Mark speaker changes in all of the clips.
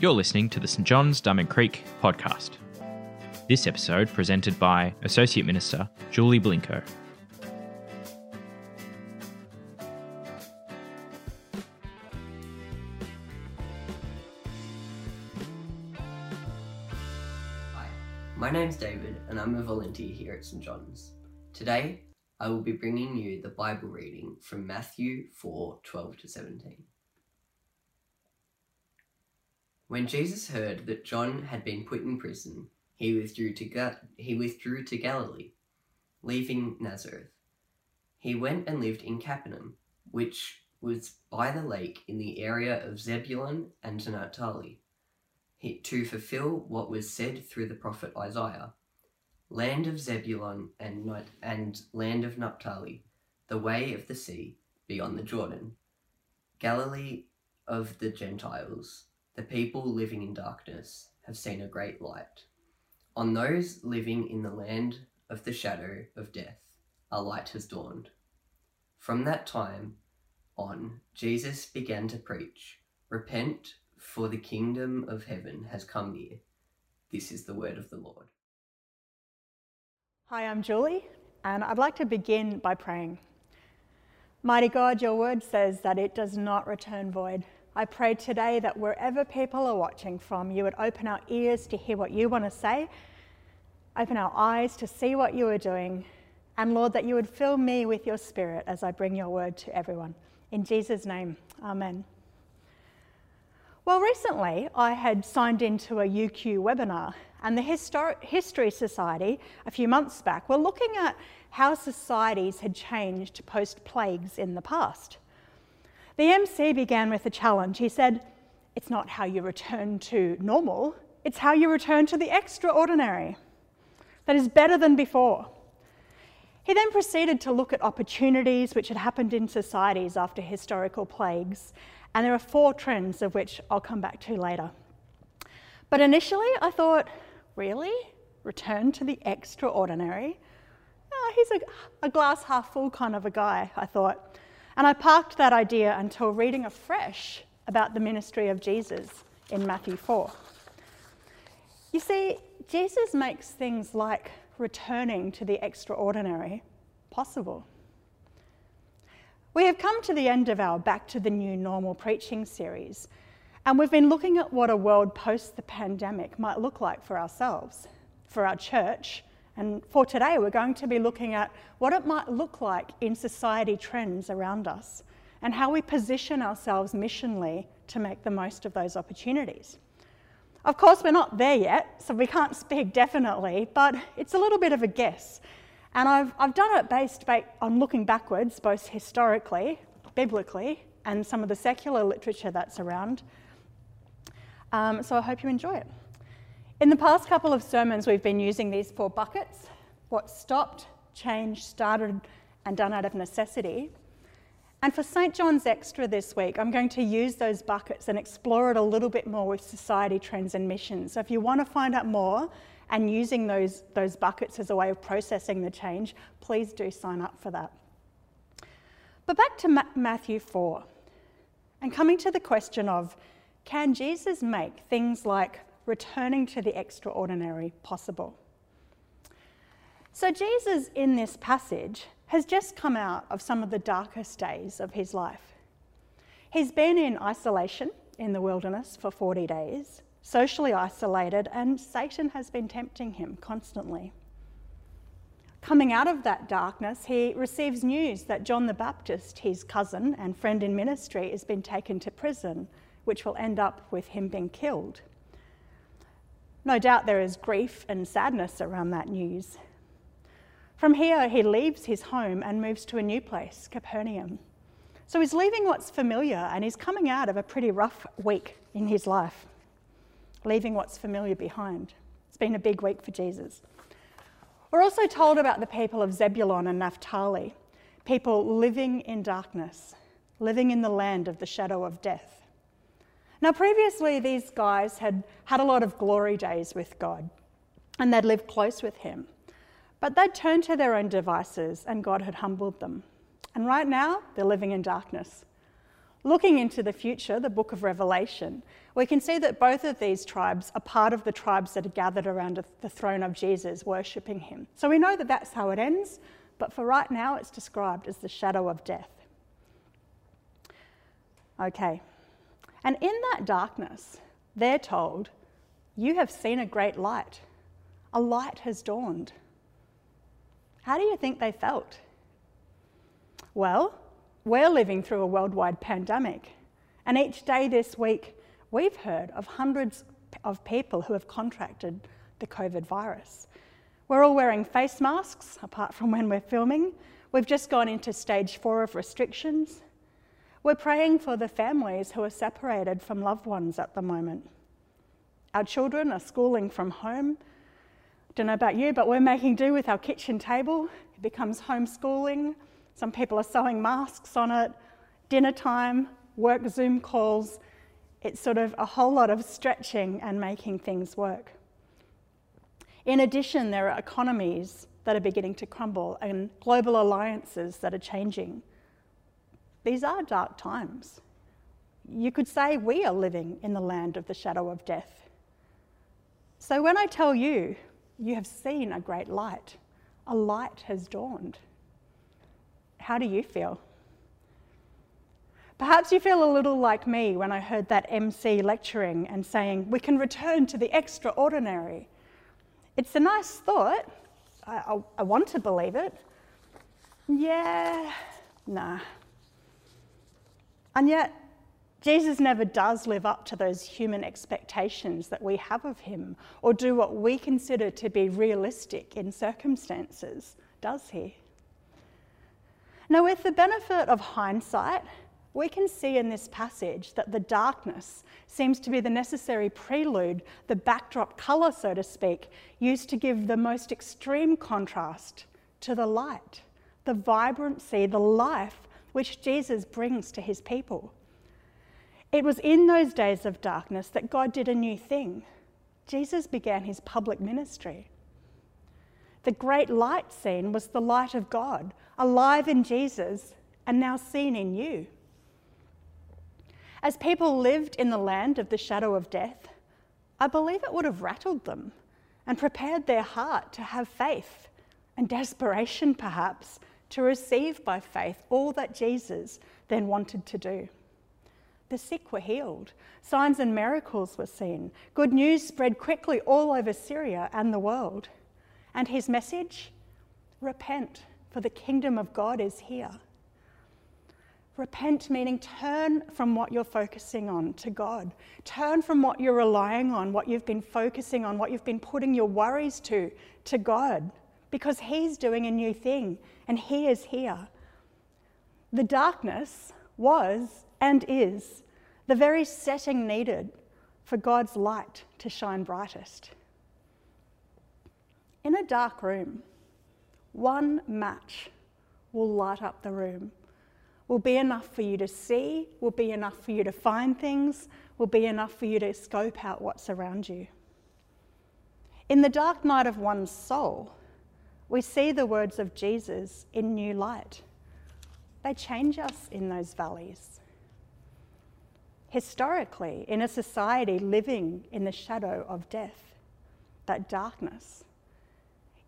Speaker 1: You're listening to the St John's Diamond Creek podcast. This episode presented by Associate Minister Julie Blinko.
Speaker 2: Hi, my name's David and I'm a volunteer here at St John's. Today, I will be bringing you the Bible reading from Matthew 4 12 to 17. When Jesus heard that John had been put in prison, he withdrew to, Ga- he withdrew to Galilee, leaving Nazareth. He went and lived in Capernaum, which was by the lake in the area of Zebulun and Naphtali, to fulfill what was said through the prophet Isaiah land of Zebulun and, and land of Naphtali, the way of the sea beyond the Jordan, Galilee of the Gentiles. The people living in darkness have seen a great light. On those living in the land of the shadow of death, a light has dawned. From that time on, Jesus began to preach Repent, for the kingdom of heaven has come near. This is the word of the Lord.
Speaker 3: Hi, I'm Julie, and I'd like to begin by praying. Mighty God, your word says that it does not return void. I pray today that wherever people are watching from, you would open our ears to hear what you want to say, open our eyes to see what you are doing, and Lord, that you would fill me with your spirit as I bring your word to everyone. In Jesus' name, amen. Well, recently I had signed into a UQ webinar, and the Histor- History Society, a few months back, were looking at how societies had changed post plagues in the past. The MC began with a challenge. He said, It's not how you return to normal, it's how you return to the extraordinary. That is better than before. He then proceeded to look at opportunities which had happened in societies after historical plagues, and there are four trends of which I'll come back to later. But initially, I thought, really? Return to the extraordinary? Oh, he's a, a glass half full kind of a guy, I thought. And I parked that idea until reading afresh about the ministry of Jesus in Matthew 4. You see, Jesus makes things like returning to the extraordinary possible. We have come to the end of our Back to the New Normal preaching series, and we've been looking at what a world post the pandemic might look like for ourselves, for our church, and for today, we're going to be looking at what it might look like in society trends around us and how we position ourselves missionally to make the most of those opportunities. Of course, we're not there yet, so we can't speak definitely, but it's a little bit of a guess. And I've, I've done it based on looking backwards, both historically, biblically, and some of the secular literature that's around. Um, so I hope you enjoy it. In the past couple of sermons, we've been using these four buckets what stopped, changed, started, and done out of necessity. And for St. John's Extra this week, I'm going to use those buckets and explore it a little bit more with society trends and missions. So if you want to find out more and using those, those buckets as a way of processing the change, please do sign up for that. But back to Ma- Matthew 4 and coming to the question of can Jesus make things like returning to the extraordinary possible. So, Jesus in this passage has just come out of some of the darkest days of his life. He's been in isolation in the wilderness for 40 days, socially isolated, and Satan has been tempting him constantly. Coming out of that darkness, he receives news that John the Baptist, his cousin and friend in ministry, has been taken to prison, which will end up with him being killed. No doubt there is grief and sadness around that news. From here, he leaves his home and moves to a new place, Capernaum. So he's leaving what's familiar and he's coming out of a pretty rough week in his life, leaving what's familiar behind. It's been a big week for Jesus. We're also told about the people of Zebulun and Naphtali, people living in darkness, living in the land of the shadow of death. Now, previously, these guys had had a lot of glory days with God and they'd lived close with Him. But they'd turned to their own devices and God had humbled them. And right now, they're living in darkness, Looking into the future, the book of Revelation, we can see that both of these tribes are part of the tribes that are gathered around the throne of Jesus, worshipping him. So we know that that's how it ends, but for right now, it's described as the shadow of death. Okay, and in that darkness, they're told, You have seen a great light. A light has dawned. How do you think they felt? Well, we're living through a worldwide pandemic, and each day this week, we've heard of hundreds of people who have contracted the COVID virus. We're all wearing face masks, apart from when we're filming. We've just gone into stage four of restrictions. We're praying for the families who are separated from loved ones at the moment. Our children are schooling from home. Don't know about you, but we're making do with our kitchen table. It becomes homeschooling. Some people are sewing masks on it. Dinner time, work Zoom calls. It's sort of a whole lot of stretching and making things work. In addition, there are economies that are beginning to crumble and global alliances that are changing. These are dark times. You could say we are living in the land of the shadow of death. So when I tell you, you have seen a great light, a light has dawned, how do you feel? Perhaps you feel a little like me when I heard that MC lecturing and saying, we can return to the extraordinary. It's a nice thought. I, I, I want to believe it. Yeah, nah. And yet, Jesus never does live up to those human expectations that we have of him or do what we consider to be realistic in circumstances, does he? Now, with the benefit of hindsight, we can see in this passage that the darkness seems to be the necessary prelude, the backdrop colour, so to speak, used to give the most extreme contrast to the light, the vibrancy, the life which Jesus brings to his people. It was in those days of darkness that God did a new thing. Jesus began his public ministry. The great light scene was the light of God, alive in Jesus and now seen in you. As people lived in the land of the shadow of death, I believe it would have rattled them and prepared their heart to have faith and desperation, perhaps, to receive by faith all that Jesus then wanted to do. The sick were healed, signs and miracles were seen, good news spread quickly all over Syria and the world. And his message repent, for the kingdom of God is here. Repent meaning turn from what you're focusing on to God. Turn from what you're relying on, what you've been focusing on, what you've been putting your worries to, to God because He's doing a new thing and He is here. The darkness was and is the very setting needed for God's light to shine brightest. In a dark room, one match will light up the room, will be enough for you to see, will be enough for you to find things, will be enough for you to scope out what's around you. In the dark night of one's soul, we see the words of Jesus in new light. They change us in those valleys. Historically, in a society living in the shadow of death, that darkness,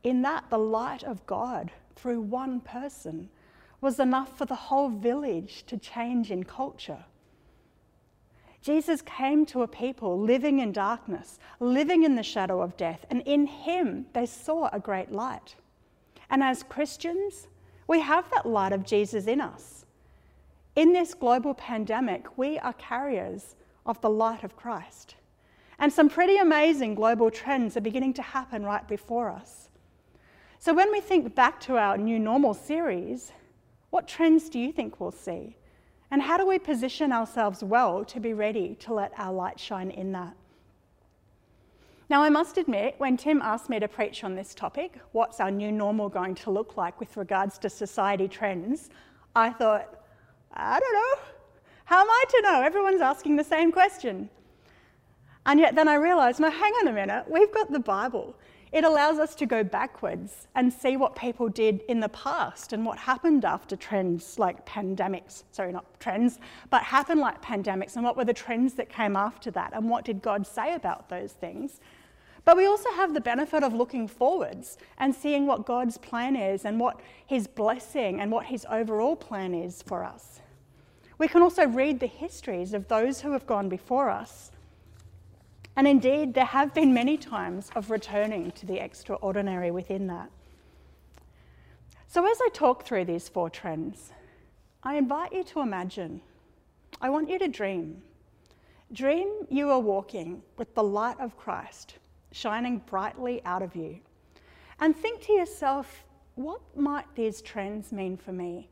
Speaker 3: in that the light of God through one person was enough for the whole village to change in culture. Jesus came to a people living in darkness, living in the shadow of death, and in him they saw a great light. And as Christians, we have that light of Jesus in us. In this global pandemic, we are carriers of the light of Christ. And some pretty amazing global trends are beginning to happen right before us. So, when we think back to our new normal series, what trends do you think we'll see? And how do we position ourselves well to be ready to let our light shine in that? Now, I must admit, when Tim asked me to preach on this topic, what's our new normal going to look like with regards to society trends, I thought, I don't know. How am I to know? Everyone's asking the same question. And yet then I realised, no, hang on a minute, we've got the Bible. It allows us to go backwards and see what people did in the past and what happened after trends like pandemics. Sorry, not trends, but happened like pandemics and what were the trends that came after that and what did God say about those things. But we also have the benefit of looking forwards and seeing what God's plan is and what His blessing and what His overall plan is for us. We can also read the histories of those who have gone before us and indeed, there have been many times of returning to the extraordinary within that. So, as I talk through these four trends, I invite you to imagine. I want you to dream. Dream you are walking with the light of Christ shining brightly out of you. And think to yourself, what might these trends mean for me?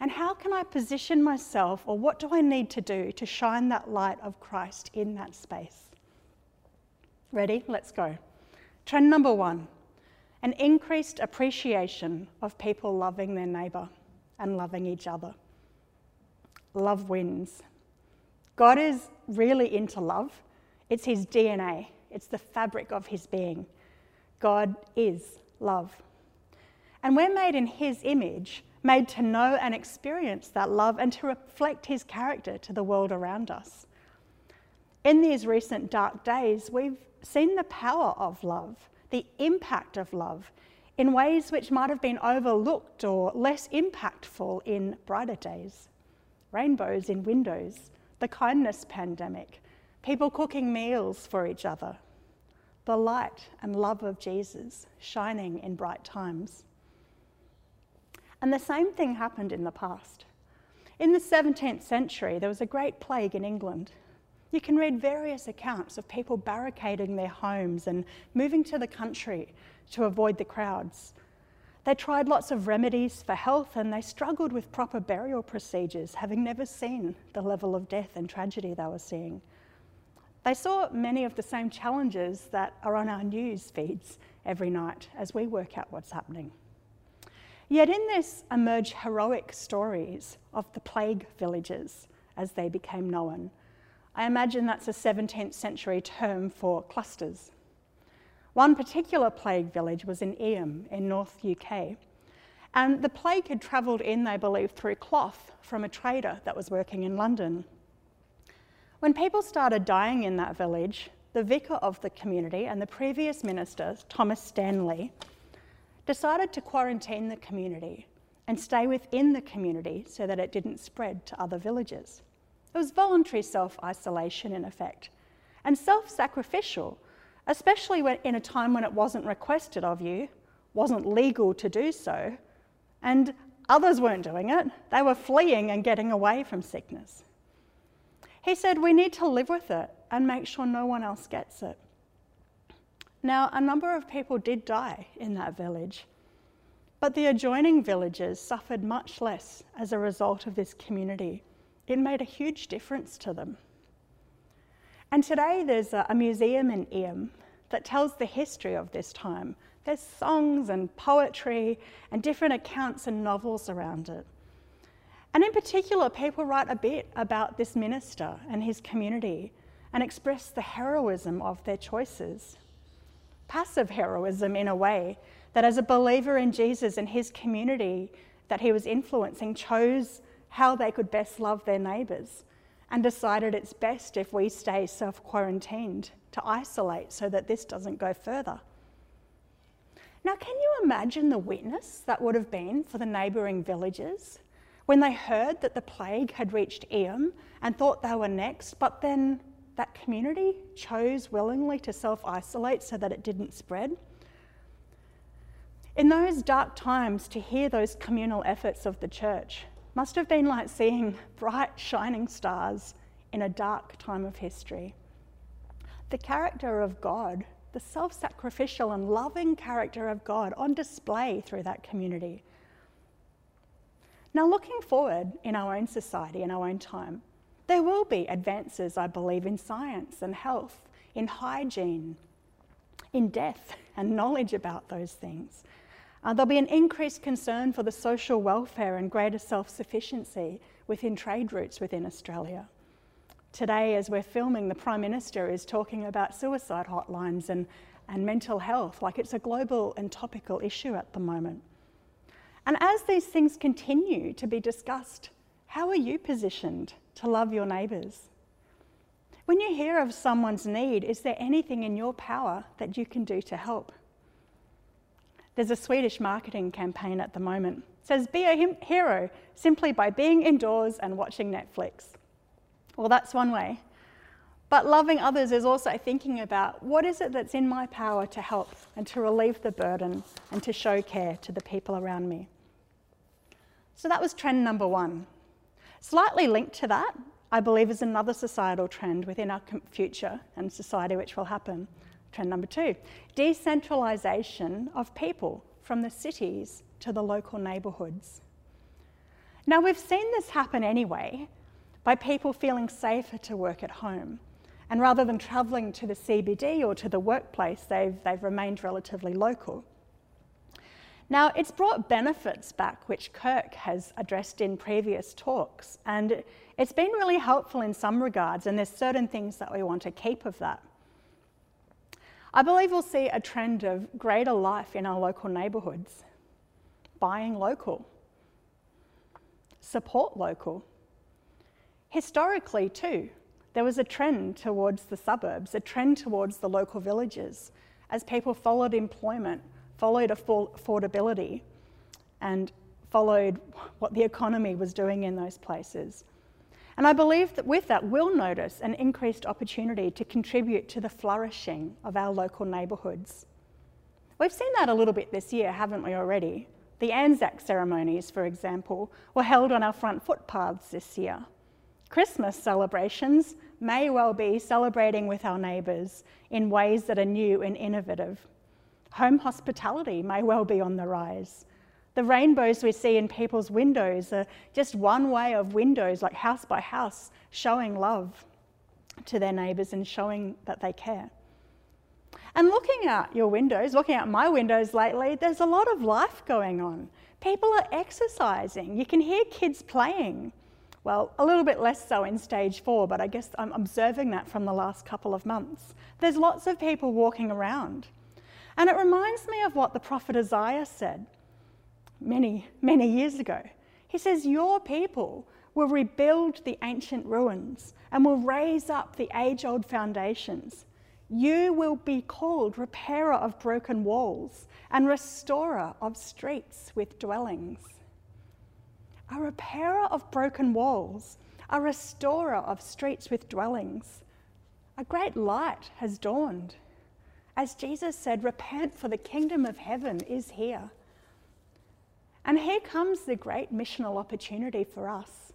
Speaker 3: And how can I position myself, or what do I need to do to shine that light of Christ in that space? Ready? Let's go. Trend number one an increased appreciation of people loving their neighbour and loving each other. Love wins. God is really into love. It's his DNA, it's the fabric of his being. God is love. And we're made in his image, made to know and experience that love and to reflect his character to the world around us. In these recent dark days, we've seen the power of love, the impact of love, in ways which might have been overlooked or less impactful in brighter days. Rainbows in windows, the kindness pandemic, people cooking meals for each other, the light and love of Jesus shining in bright times. And the same thing happened in the past. In the 17th century, there was a great plague in England you can read various accounts of people barricading their homes and moving to the country to avoid the crowds. They tried lots of remedies for health and they struggled with proper burial procedures, having never seen the level of death and tragedy they were seeing. They saw many of the same challenges that are on our news feeds every night as we work out what's happening. Yet in this emerge heroic stories of the plague villages as they became known I imagine that's a 17th century term for clusters. One particular plague village was in Eyam in North UK. And the plague had travelled in, they believe, through cloth from a trader that was working in London. When people started dying in that village, the vicar of the community and the previous minister, Thomas Stanley, decided to quarantine the community and stay within the community so that it didn't spread to other villages. It was voluntary self isolation, in effect, and self sacrificial, especially when, in a time when it wasn't requested of you, wasn't legal to do so, and others weren't doing it. They were fleeing and getting away from sickness. He said, We need to live with it and make sure no one else gets it. Now, a number of people did die in that village, but the adjoining villages suffered much less as a result of this community it made a huge difference to them. And today there's a, museum in Eyam that tells the history of this time. There's songs and poetry and different accounts and novels around it. And in particular, people write a bit about this minister and his community and express the heroism of their choices. Passive heroism, in a way, that as a believer in Jesus and his community that he was influencing, chose how they could best love their neighbours and decided it's best if we stay self quarantined to isolate so that this doesn't go further. Now, can you imagine the witness that would have been for the neighbouring villages when they heard that the plague had reached Eyam and thought they were next, but then that community chose willingly to self isolate so that it didn't spread? In those dark times, to hear those communal efforts of the church, must have been like seeing bright, shining stars in a dark time of history. The character of God, the self sacrificial and loving character of God on display through that community. Now, looking forward in our own society, in our own time, there will be advances, I believe, in science and health, in hygiene, in death and knowledge about those things. Uh, there'll be an increased concern for the social welfare and greater self sufficiency within trade routes within Australia. Today, as we're filming, the Prime Minister is talking about suicide hotlines and and mental health, like it's a global and topical issue at the moment. And as these things continue to be discussed, how are you positioned to love your neighbours? When you hear of someone's need, is there anything in your power that you can do to help? There's a Swedish marketing campaign at the moment. It says, Be a hero simply by being indoors and watching Netflix. Well, that's one way. But loving others is also thinking about what is it that's in my power to help and to relieve the burden and to show care to the people around me. So that was trend number one. Slightly linked to that, I believe, is another societal trend within our future and society which will happen. Trend number two decentralisation of people from the cities to the local neighbourhoods. Now, we've seen this happen anyway by people feeling safer to work at home and rather than travelling to the CBD or to the workplace, they've, they've remained relatively local. Now, it's brought benefits back, which Kirk has addressed in previous talks, and it's been really helpful in some regards, and there's certain things that we want to keep of that. I believe we'll see a trend of greater life in our local neighbourhoods, buying local, support local. Historically, too, there was a trend towards the suburbs, a trend towards the local villages, as people followed employment, followed affordability, and followed what the economy was doing in those places. And I believe that with that, we'll notice an increased opportunity to contribute to the flourishing of our local neighbourhoods. We've seen that a little bit this year, haven't we already? The Anzac ceremonies, for example, were held on our front footpaths this year. Christmas celebrations may well be celebrating with our neighbours in ways that are new and innovative. Home hospitality may well be on the rise. The rainbows we see in people's windows are just one way of windows, like house by house, showing love to their neighbours and showing that they care. And looking out your windows, looking out my windows lately, there's a lot of life going on. People are exercising. You can hear kids playing. Well, a little bit less so in stage four, but I guess I'm observing that from the last couple of months. There's lots of people walking around. And it reminds me of what the prophet Isaiah said many, many years ago. He says, Your people will rebuild the ancient ruins and will raise up the age old foundations. You will be called repairer of broken walls and restorer of streets with dwellings a repairer of broken walls, a restorer of streets with dwellings. A great light has dawned. As Jesus said, repent, for the kingdom of heaven is here. And here comes the great missional opportunity for us.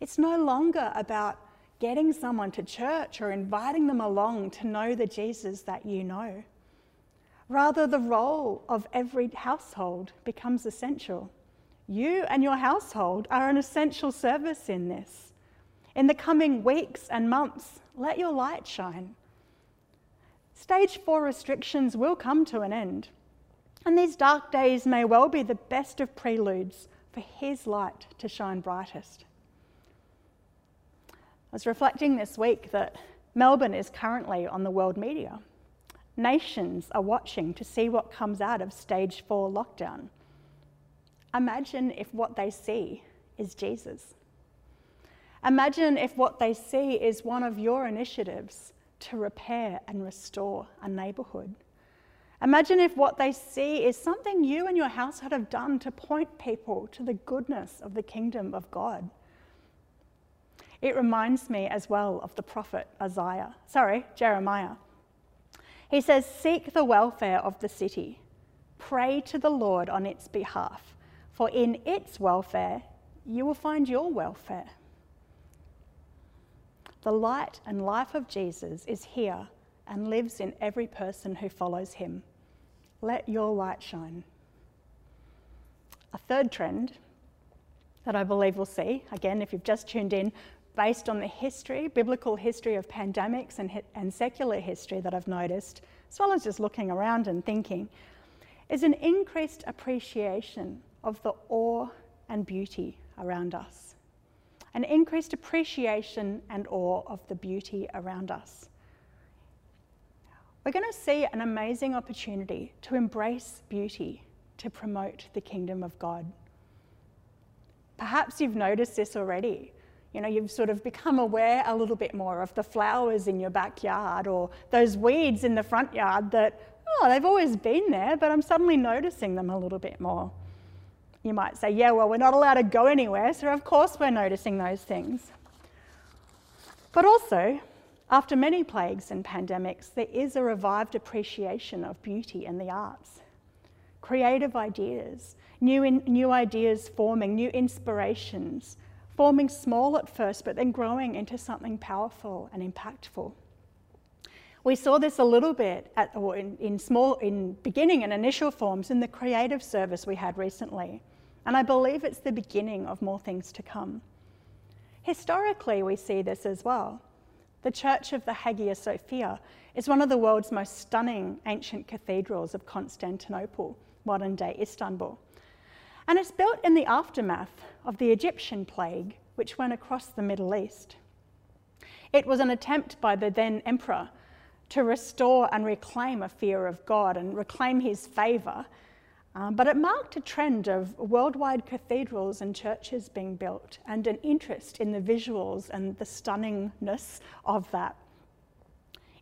Speaker 3: It's no longer about getting someone to church or inviting them along to know the Jesus that you know. Rather, the role of every household becomes essential. You and your household are an essential service in this. In the coming weeks and months, let your light shine. Stage four restrictions will come to an end, and these dark days may well be the best of preludes for His light to shine brightest. I was reflecting this week that Melbourne is currently on the world media. Nations are watching to see what comes out of stage four lockdown. Imagine if what they see is Jesus. Imagine if what they see is one of your initiatives to repair and restore a neighbourhood. Imagine if what they see is something you and your household have done to point people to the goodness of the kingdom of God. It reminds me as well of the prophet Isaiah, sorry, Jeremiah. He says, Seek the welfare of the city, pray to the Lord on its behalf for in its welfare you will find your welfare. The light and life of Jesus is here and lives in every person who follows him. Let your light shine. A third trend that I believe we'll see, again, if you've just tuned in, based on the history, biblical history of pandemics and, and secular history that I've noticed, as well as just looking around and thinking, is an increased appreciation of the awe and beauty around us, an increased appreciation and awe of the beauty around us. We're going to see an amazing opportunity to embrace beauty to promote the kingdom of God. Perhaps you've noticed this already. You know, you've sort of become aware a little bit more of the flowers in your backyard or those weeds in the front yard that, oh, they've always been there, but I'm suddenly noticing them a little bit more. You might say, yeah, well, we're not allowed to go anywhere, so of course we're noticing those things. But also, after many plagues and pandemics, there is a revived appreciation of beauty and the arts. Creative ideas, new, in, new ideas forming, new inspirations, forming small at first, but then growing into something powerful and impactful. We saw this a little bit at, or in, in small, in beginning and initial forms in the creative service we had recently, and I believe it's the beginning of more things to come. Historically, we see this as well. The Church of the Hagia Sophia is one of the world's most stunning ancient cathedrals of Constantinople, modern day Istanbul. And it's built in the aftermath of the Egyptian plague, which went across the Middle East. It was an attempt by the then emperor to restore and reclaim a fear of God and reclaim his favour um, but it marked a trend of worldwide cathedrals and churches being built and an interest in the visuals and the stunningness of that.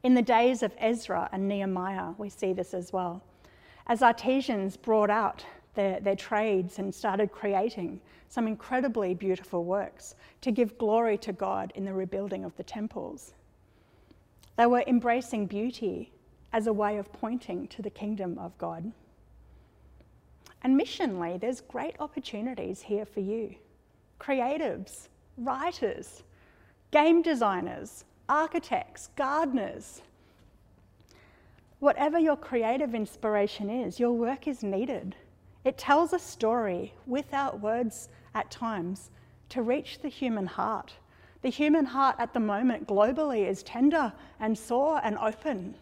Speaker 3: In the days of Ezra and Nehemiah, we see this as well. As artisans brought out their, their trades and started creating some incredibly beautiful works to give glory to God in the rebuilding of the temples. They were embracing beauty as a way of pointing to the kingdom of God. And missionally, there's great opportunities here for you. Creatives, writers, game designers, architects, gardeners. Whatever your creative inspiration is, your work is needed. It tells a story without words at times to reach the human heart. The human heart at the moment globally is tender and sore and open.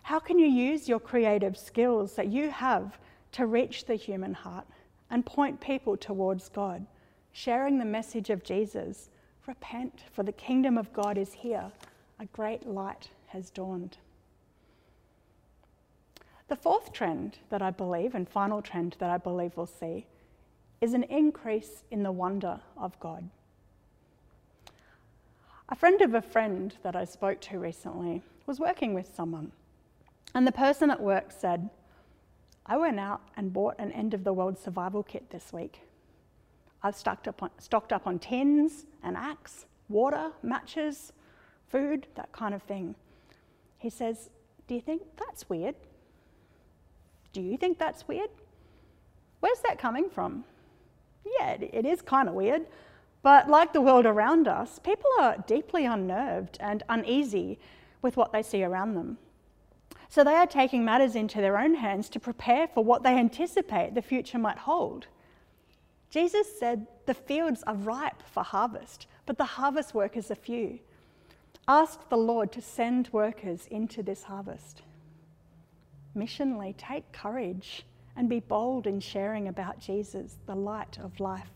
Speaker 3: How can you use your creative skills that you have to reach the human heart and point people towards God, sharing the message of Jesus. Repent, for the kingdom of God is here. A great light has dawned. The fourth trend that I believe, and final trend that I believe we'll see, is an increase in the wonder of God. A friend of a friend that I spoke to recently was working with someone, and the person at work said, I went out and bought an end of the world survival kit this week. I've stocked up on, stocked up on tins, an axe, water, matches, food, that kind of thing. He says, Do you think that's weird? Do you think that's weird? Where's that coming from? Yeah, it, it is kind of weird. But like the world around us, people are deeply unnerved and uneasy with what they see around them. So they are taking matters into their own hands to prepare for what they anticipate the future might hold. Jesus said, The fields are ripe for harvest, but the harvest workers are few. Ask the Lord to send workers into this harvest. Missionally, take courage and be bold in sharing about Jesus, the light of life.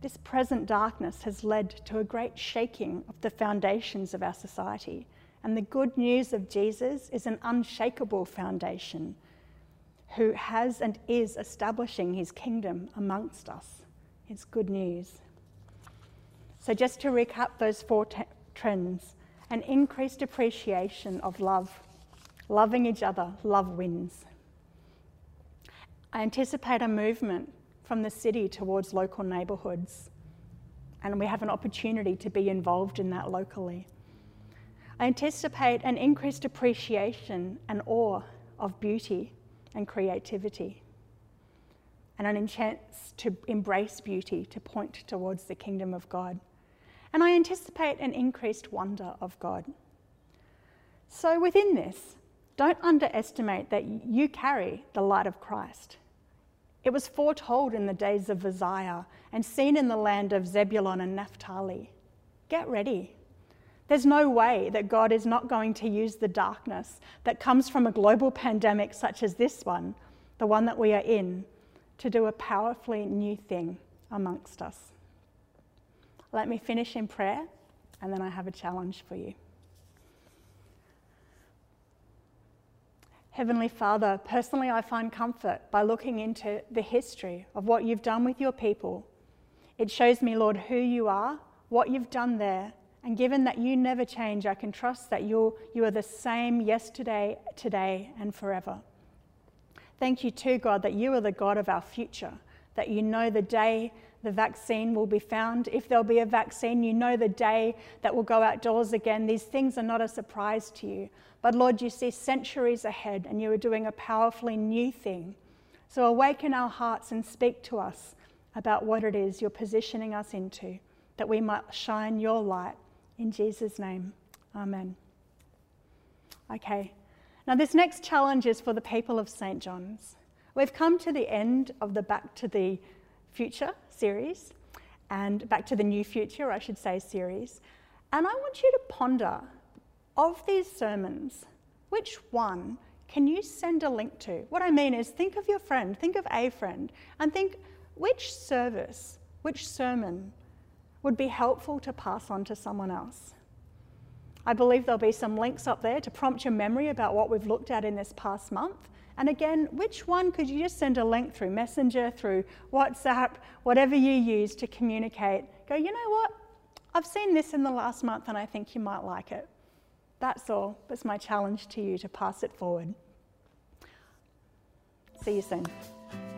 Speaker 3: This present darkness has led to a great shaking of the foundations of our society and the good news of Jesus is an unshakable foundation who has and is establishing his kingdom amongst us. It's good news. So, just to recap those four t- trends an increased appreciation of love, loving each other, love wins. I anticipate a movement from the city towards local neighbourhoods, and we have an opportunity to be involved in that locally. I anticipate an increased appreciation and awe of beauty and creativity, and an chance to embrace beauty, to point towards the kingdom of God. And I anticipate an increased wonder of God. So, within this, don't underestimate that you carry the light of Christ. It was foretold in the days of Uzziah and seen in the land of Zebulun and Naphtali. Get ready. There's no way that God is not going to use the darkness that comes from a global pandemic such as this one, the one that we are in, to do a powerfully new thing amongst us. Let me finish in prayer, and then I have a challenge for you. Heavenly Father, personally, I find comfort by looking into the history of what you've done with your people. It shows me, Lord, who you are, what you've done there, and given that you never change, I can trust that you're, you are the same yesterday, today, and forever. Thank you, too, God, that you are the God of our future, that you know the day the vaccine will be found. If there'll be a vaccine, you know the day that we'll go outdoors again. These things are not a surprise to you. But Lord, you see centuries ahead and you are doing a powerfully new thing. So awaken our hearts and speak to us about what it is you're positioning us into, that we might shine your light. In Jesus' name, amen. Okay, now this next challenge is for the people of St. John's. We've come to the end of the Back to the Future series and Back to the New Future, I should say, series. And I want you to ponder of these sermons, which one can you send a link to? What I mean is, think of your friend, think of a friend, and think which service, which sermon would be helpful to pass on to someone else. I believe there'll be some links up there to prompt your memory about what we've looked at in this past month. And again, which one could you just send a link through Messenger, through WhatsApp, whatever you use to communicate? Go, you know what? I've seen this in the last month and I think you might like it. That's all. That's my challenge to you to pass it forward. See you soon.